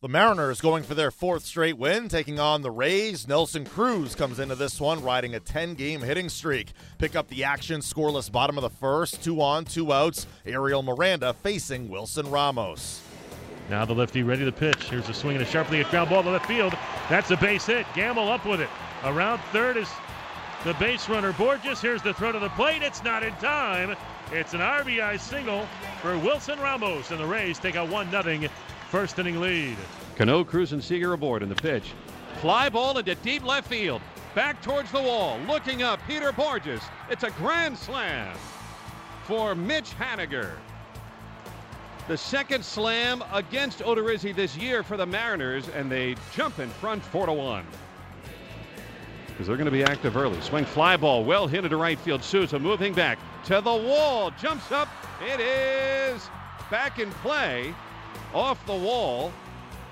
The Mariners going for their fourth straight win, taking on the Rays. Nelson Cruz comes into this one riding a 10 game hitting streak. Pick up the action, scoreless bottom of the first, two on, two outs. Ariel Miranda facing Wilson Ramos. Now the lefty ready to pitch. Here's a swing and a sharply hit ground ball to left field. That's a base hit. Gamel up with it. Around third is the base runner Bourjos. Here's the throw to the plate. It's not in time. It's an RBI single for Wilson Ramos, and the Rays take a 1 0 first inning lead. Cano, Cruz, and Seager aboard in the pitch. Fly ball into deep left field. Back towards the wall. Looking up, Peter Bourjos. It's a grand slam for Mitch Haniger. The second slam against Odorizzi this year for the Mariners, and they jump in front 4 to 1. Because they're going to be active early. Swing fly ball, well hit into right field. Souza moving back to the wall. Jumps up. It is back in play off the wall.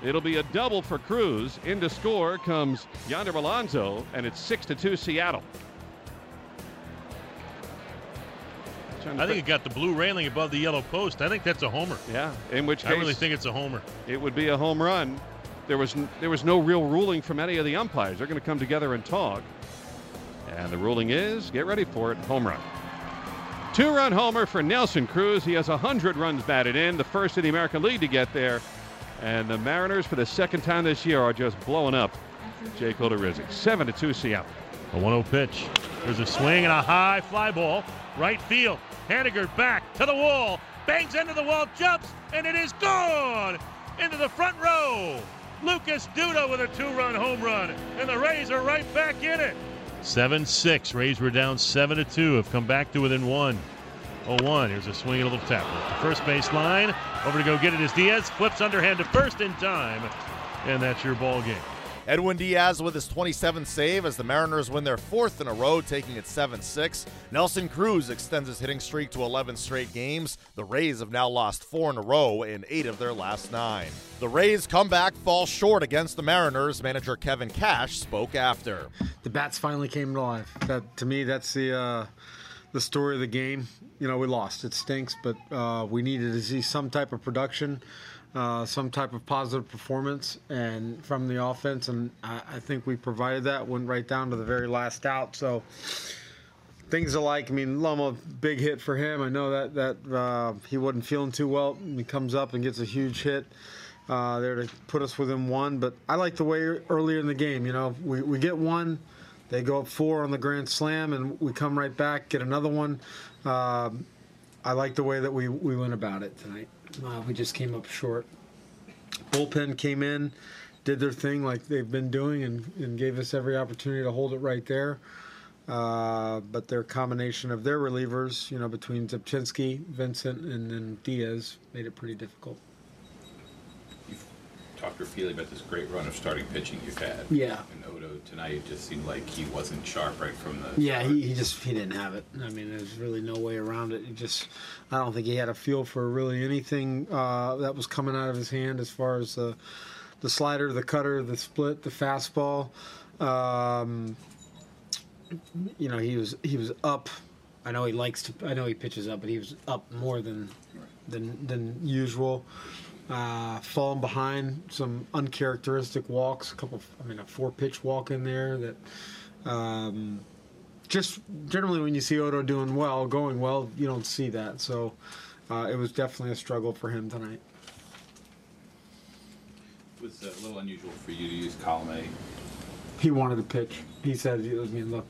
It'll be a double for Cruz. Into score comes Yonder Alonso, and it's 6 to 2 Seattle. I think it got the blue railing above the yellow post. I think that's a homer. Yeah, in which case I really think it's a homer. It would be a home run. There was there was no real ruling from any of the umpires. They're going to come together and talk. And the ruling is, get ready for it, home run. Two-run homer for Nelson Cruz. He has 100 runs batted in, the first in the American League to get there. And the Mariners, for the second time this year, are just blowing up Jake Odorizzi. 7 to 2 Seattle. A 1 0 pitch. There's a swing and a high fly ball. Right field. Haniger back to the wall. Bangs into the wall, jumps, and it is gone into the front row. Lucas Duda with a two run home run. And the Rays are right back in it. 7 6. Rays were down 7 to 2. Have come back to within one. 0 1. Here's a swing and a little tap. The first base line. Over to go get it is Diaz. Flips underhand to first in time. And that's your ball game. Edwin Diaz with his 27th save as the Mariners win their fourth in a row, taking it 7 6. Nelson Cruz extends his hitting streak to 11 straight games. The Rays have now lost four in a row in eight of their last nine. The Rays' comeback falls short against the Mariners. Manager Kevin Cash spoke after. The bats finally came to life. That to me, that's the uh, the story of the game. You know, we lost. It stinks, but uh, we needed to see some type of production uh, some type of positive performance and from the offense, and I, I, think we provided that. Went right down to the very last out. So things alike. I mean, Loma, big hit for him. I know that that uh, he wasn't feeling too well. He comes up and gets a huge hit. Uh, there to put us within one, but I like the way earlier in the game, you know, we, we get one, they go up four on the grand slam, and we come right back, get another one. Uh, I like the way that we, we went about it tonight. We just came up short. Bullpen came in, did their thing like they've been doing, and, and gave us every opportunity to hold it right there. Uh, but their combination of their relievers, you know, between Zipchinski, Vincent, and then Diaz, made it pretty difficult talked repeatedly about this great run of starting pitching you've had. Yeah. And Odo tonight it just seemed like he wasn't sharp right from the. Yeah, he, he just he didn't have it. I mean, there's really no way around it. He just, I don't think he had a feel for really anything uh, that was coming out of his hand as far as the, the slider, the cutter, the split, the fastball. Um, you know, he was he was up. I know he likes to. I know he pitches up, but he was up more than than than usual uh, falling behind, some uncharacteristic walks, a couple, I mean, a four pitch walk in there that um, just generally when you see Odo doing well, going well, you don't see that. So uh, it was definitely a struggle for him tonight. It was a little unusual for you to use Colomé. He wanted to pitch. He said, I mean, look,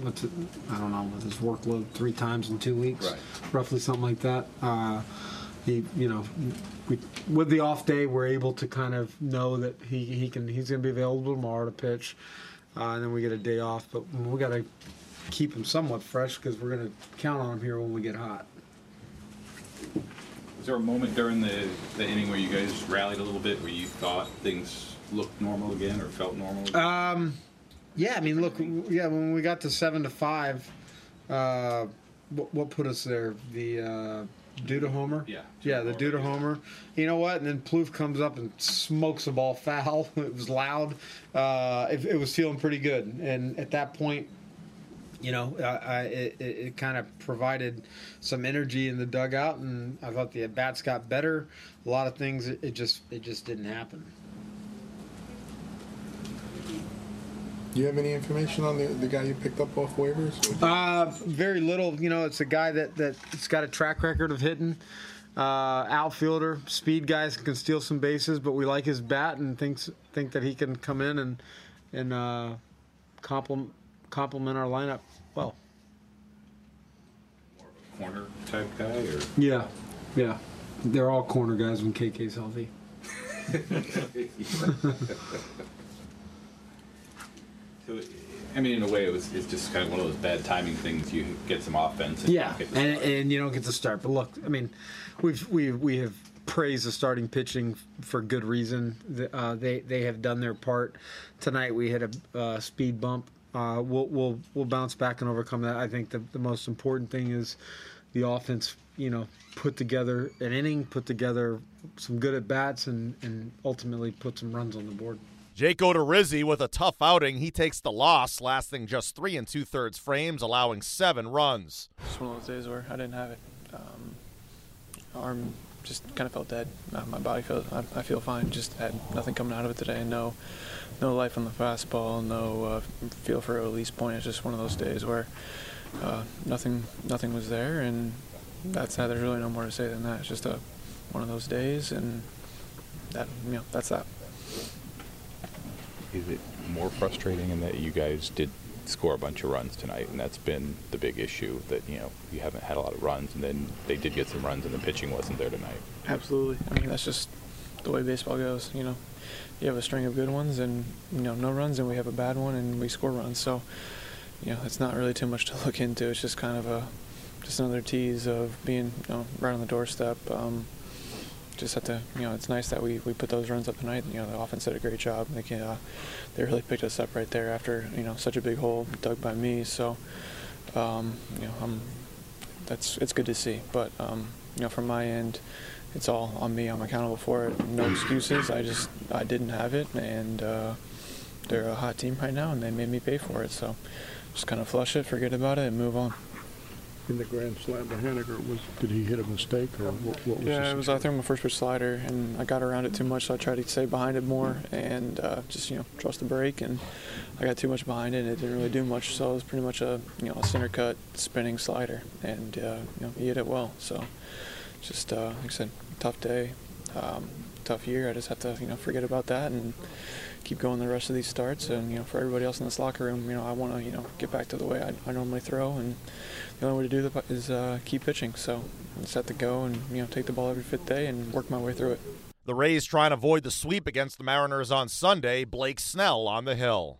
what's it, I don't know, with his workload three times in two weeks, right. roughly something like that. Uh, he, you know, we, with the off day, we're able to kind of know that he, he can he's going to be available tomorrow to pitch, uh, and then we get a day off. But we got to keep him somewhat fresh because we're going to count on him here when we get hot. Was there a moment during the, the inning where you guys rallied a little bit, where you thought things looked normal again or felt normal? Again? Um, yeah, I mean, look, yeah, when we got to seven to five, uh, what, what put us there? The uh, Duda homer. Yeah. Yeah, the Duda homer. You know what? And then Plouffe comes up and smokes the ball foul. it was loud. Uh, it, it, was feeling pretty good. And at that point, you know, I, it, it kind of provided some energy in the dugout, and I thought the at bats got better. A lot of things, it, it just it just didn't happen. Do you have any information on the, the guy you picked up off waivers? Uh, very little. You know, it's a guy that that's got a track record of hitting. Uh, outfielder, speed guys can steal some bases, but we like his bat and thinks think that he can come in and and uh, complement complement our lineup well. Corner type guy, or Yeah, yeah. They're all corner guys when KK's healthy. so, I mean, in a way, it was it's just kind of one of those bad timing things. You get some offense, and Yeah, you don't get the and, and you don't get to start. But look, I mean, we've we we have praised the starting pitching for good reason. The- Uh, they they have done their part. Tonight we hit a uh, speed bump. Uh, we'll we'll we'll bounce back and overcome that. I think the the most important thing is the offense. You know, put together an inning, put together some good at bats, and and ultimately put some runs on the board. Jake Odorizzi with a tough outing. He takes the loss, lasting just three and two thirds frames, allowing seven runs. Just one of those days where I didn't have it. Um, arm just kind of felt dead. My body felt I, I feel fine. Just had nothing coming out of it today. No, no life on the fastball. No uh, feel for a release point. It's just one of those days where uh, nothing nothing was there, and that's that. There's really no more to say than that. It's just a one of those days, and that you know that's that. Is it more frustrating in that you guys did score a bunch of runs tonight, and that's been the big issue that you know you haven't had a lot of runs, and then they did get some runs, and the pitching wasn't there tonight. Absolutely. I mean, that's just the way baseball goes. You know, you have a string of good ones, and you know, no runs, and we have a bad one, and we score runs. So, you know, it's not really too much to look into. It's just kind of a, just another tease of being, you know, right on the doorstep. Um, just have to, you know, it's nice that we, we put those runs up tonight. You know, the offense did a great job. They can, uh, they really picked us up right there after you know such a big hole dug by me. So, um, you know, I'm that's it's good to see. But um, you know, from my end, it's all on me. I'm accountable for it. No excuses. I just I didn't have it, and uh, they're a hot team right now, and they made me pay for it. So just kind of flush it, forget about it, and move on. In the grand slam to Haniger, was did he hit a mistake or what, what was Yeah, it was. I threw my first pitch slider, and I got around it too much, so I tried to stay behind it more and uh, just you know trust the break. And I got too much behind it, and it didn't really do much. So it was pretty much a you know a center cut spinning slider, and uh, you know he hit it well. So just uh, like I said, tough day, um, tough year. I just have to you know forget about that and keep going the rest of these starts. And you know for everybody else in this locker room, you know I want to you know get back to the way I, I normally throw and the only way to do that is uh, keep pitching. So I have to go and you know take the ball every fifth day and work my way through it. The Rays try and avoid the sweep against the Mariners on Sunday. Blake Snell on the hill.